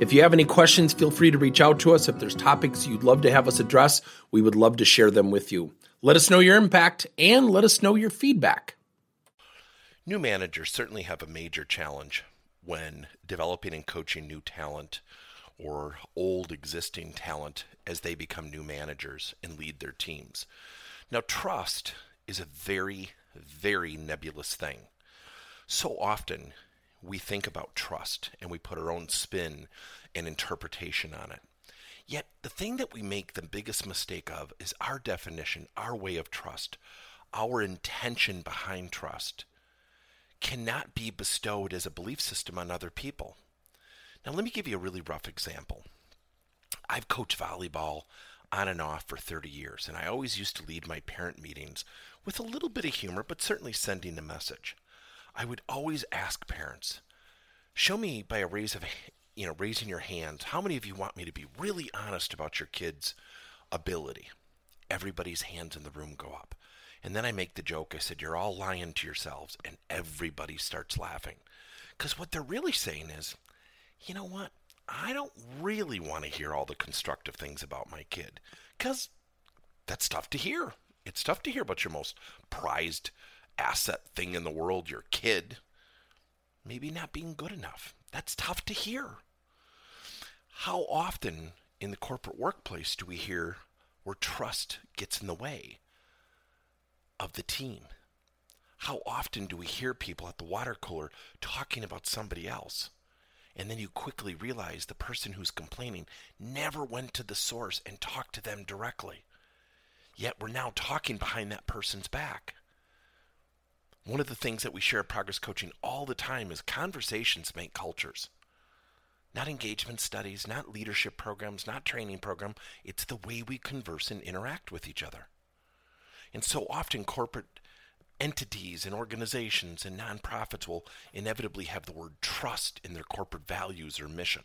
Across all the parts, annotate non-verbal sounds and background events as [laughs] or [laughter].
If you have any questions, feel free to reach out to us. If there's topics you'd love to have us address, we would love to share them with you. Let us know your impact and let us know your feedback. New managers certainly have a major challenge when developing and coaching new talent or old existing talent as they become new managers and lead their teams. Now, trust is a very, very nebulous thing. So often, we think about trust and we put our own spin and interpretation on it. Yet, the thing that we make the biggest mistake of is our definition, our way of trust, our intention behind trust cannot be bestowed as a belief system on other people. Now, let me give you a really rough example. I've coached volleyball on and off for 30 years, and I always used to lead my parent meetings with a little bit of humor, but certainly sending a message. I would always ask parents, show me by a raise of, you know, raising your hands, how many of you want me to be really honest about your kid's ability? Everybody's hands in the room go up. And then I make the joke, I said, you're all lying to yourselves. And everybody starts laughing. Because what they're really saying is, you know what? I don't really want to hear all the constructive things about my kid. Because that's tough to hear. It's tough to hear about your most prized asset thing in the world, your kid, maybe not being good enough. That's tough to hear. How often in the corporate workplace do we hear where trust gets in the way of the team? How often do we hear people at the water cooler talking about somebody else? And then you quickly realize the person who's complaining never went to the source and talked to them directly. Yet we're now talking behind that person's back. One of the things that we share at Progress Coaching all the time is conversations make cultures. Not engagement studies, not leadership programs, not training program. It's the way we converse and interact with each other. And so often corporate entities and organizations and nonprofits will inevitably have the word trust in their corporate values or mission.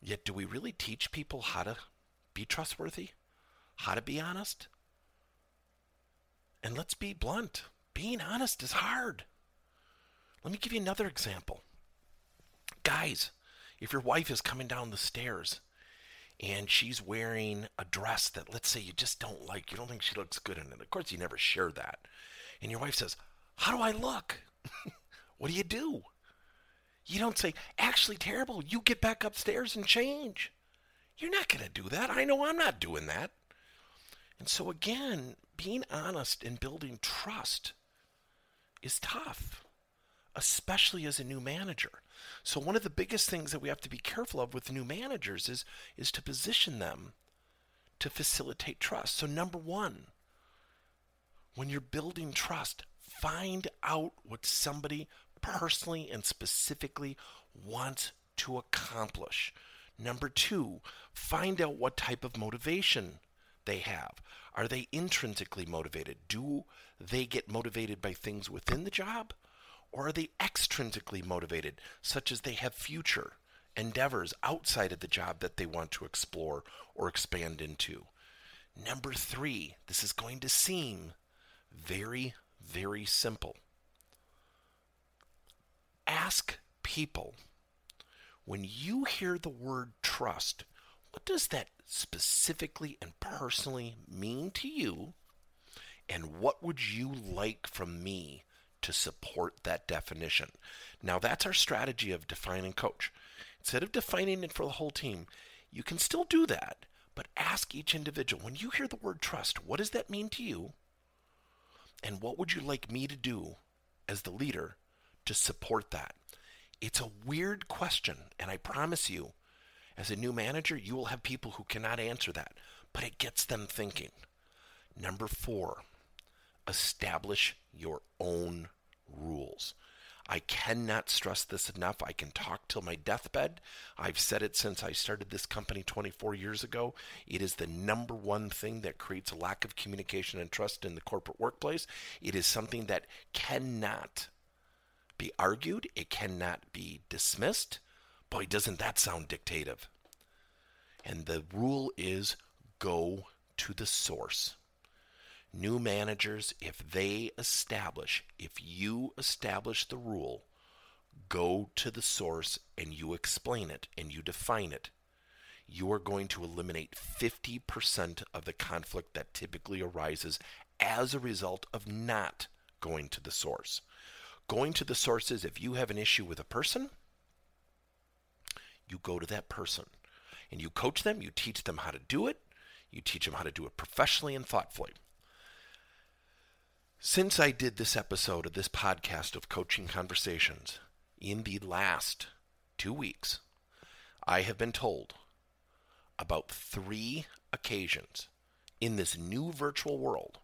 Yet, do we really teach people how to be trustworthy? How to be honest? And let's be blunt being honest is hard. Let me give you another example. Guys, if your wife is coming down the stairs and she's wearing a dress that, let's say, you just don't like, you don't think she looks good in it, of course, you never share that. And your wife says, How do I look? [laughs] what do you do? You don't say, Actually, terrible. You get back upstairs and change. You're not going to do that. I know I'm not doing that. And so, again, being honest and building trust is tough, especially as a new manager. So one of the biggest things that we have to be careful of with new managers is is to position them to facilitate trust. So number 1, when you're building trust, find out what somebody personally and specifically wants to accomplish. Number 2, find out what type of motivation they have. Are they intrinsically motivated? Do they get motivated by things within the job? Or are they extrinsically motivated, such as they have future endeavors outside of the job that they want to explore or expand into? Number three, this is going to seem very, very simple. Ask people when you hear the word trust, what does that specifically and personally mean to you? And what would you like from me to support that definition? Now, that's our strategy of define and coach. Instead of defining it for the whole team, you can still do that, but ask each individual when you hear the word trust, what does that mean to you? And what would you like me to do as the leader to support that? It's a weird question, and I promise you, as a new manager, you will have people who cannot answer that, but it gets them thinking. Number four, establish your own rules. I cannot stress this enough. I can talk till my deathbed. I've said it since I started this company 24 years ago. It is the number one thing that creates a lack of communication and trust in the corporate workplace. It is something that cannot be argued, it cannot be dismissed. Boy, doesn't that sound dictative? And the rule is go to the source new managers, if they establish, if you establish the rule, go to the source and you explain it and you define it, you are going to eliminate 50% of the conflict that typically arises as a result of not going to the source. Going to the source is if you have an issue with a person, you go to that person and you coach them, you teach them how to do it, you teach them how to do it professionally and thoughtfully. Since I did this episode of this podcast of Coaching Conversations, in the last two weeks, I have been told about three occasions in this new virtual world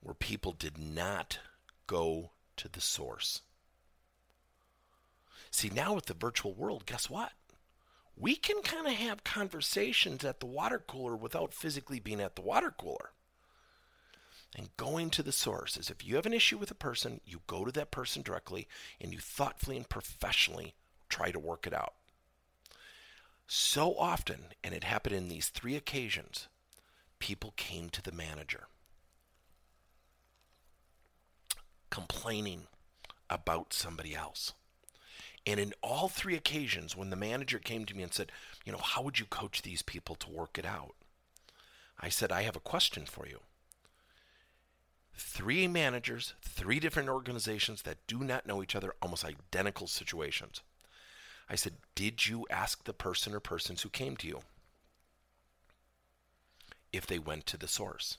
where people did not go to the source. See, now with the virtual world, guess what? We can kind of have conversations at the water cooler without physically being at the water cooler and going to the source is if you have an issue with a person, you go to that person directly and you thoughtfully and professionally try to work it out. So often, and it happened in these three occasions, people came to the manager complaining about somebody else. And in all three occasions, when the manager came to me and said, You know, how would you coach these people to work it out? I said, I have a question for you three managers, three different organizations that do not know each other, almost identical situations. I said, Did you ask the person or persons who came to you if they went to the source?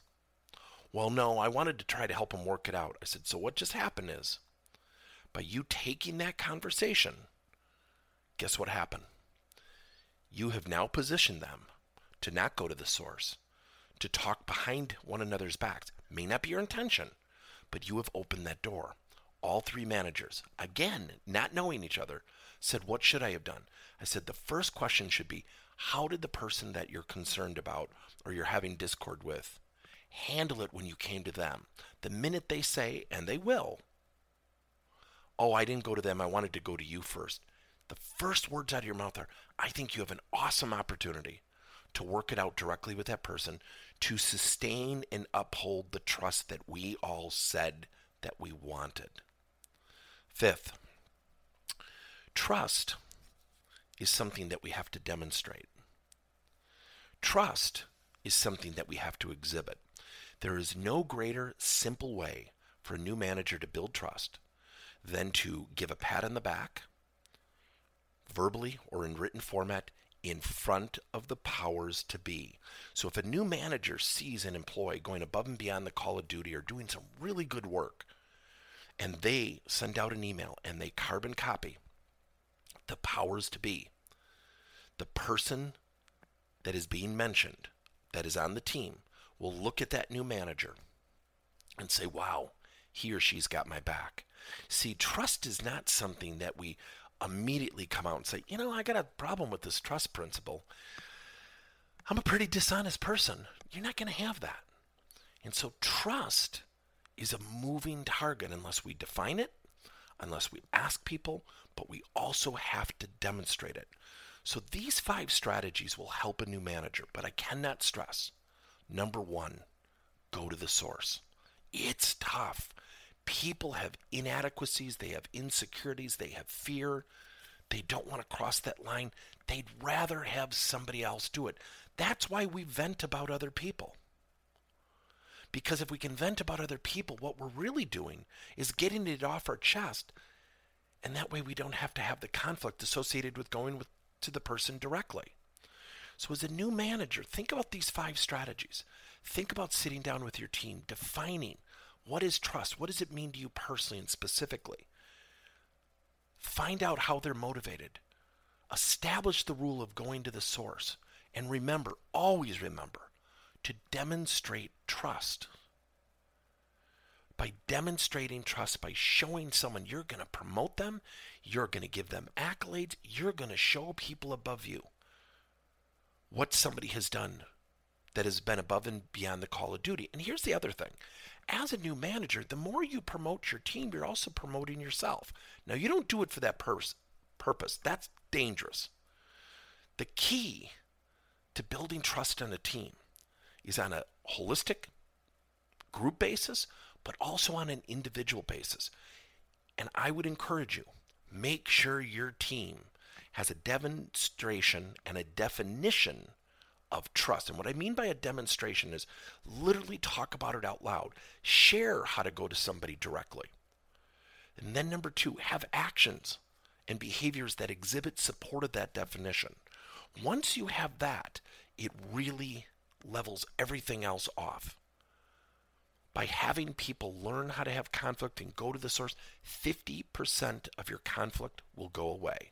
Well, no, I wanted to try to help them work it out. I said, So what just happened is, by you taking that conversation, guess what happened? You have now positioned them to not go to the source, to talk behind one another's backs. May not be your intention, but you have opened that door. All three managers, again, not knowing each other, said, What should I have done? I said, The first question should be, How did the person that you're concerned about or you're having discord with handle it when you came to them? The minute they say, and they will, Oh, I didn't go to them, I wanted to go to you first. The first words out of your mouth are, I think you have an awesome opportunity to work it out directly with that person to sustain and uphold the trust that we all said that we wanted. Fifth, trust is something that we have to demonstrate. Trust is something that we have to exhibit. There is no greater simple way for a new manager to build trust than to give a pat on the back, verbally or in written format, in front of the powers to be. So if a new manager sees an employee going above and beyond the call of duty or doing some really good work, and they send out an email and they carbon copy the powers to be, the person that is being mentioned, that is on the team, will look at that new manager and say, wow, he or she's got my back. See, trust is not something that we immediately come out and say, you know, I got a problem with this trust principle. I'm a pretty dishonest person. You're not going to have that. And so trust is a moving target unless we define it, unless we ask people, but we also have to demonstrate it. So these five strategies will help a new manager, but I cannot stress number one, go to the source. It's tough. People have inadequacies, they have insecurities, they have fear. They don't want to cross that line. They'd rather have somebody else do it. That's why we vent about other people. Because if we can vent about other people, what we're really doing is getting it off our chest. And that way we don't have to have the conflict associated with going with, to the person directly. So, as a new manager, think about these five strategies. Think about sitting down with your team, defining what is trust? What does it mean to you personally and specifically? Find out how they're motivated. Establish the rule of going to the source. And remember, always remember, to demonstrate trust. by demonstrating trust, by showing someone you're going to promote them, you're going to give them accolades, you're going to show people above you what somebody has done that has been above and beyond the call of duty. And here's the other thing as a new manager, the more you promote your team, you're also promoting yourself. Now, you don't do it for that purpose. That's dangerous. The key to building trust in a team is on a holistic group basis, but also on an individual basis. And I would encourage you make sure your team has a demonstration and a definition of trust. And what I mean by a demonstration is literally talk about it out loud, share how to go to somebody directly. And then, number two, have actions and behaviors that exhibit support of that definition. Once you have that, it really levels everything else off. By having people learn how to have conflict and go to the source, 50% of your conflict will go away.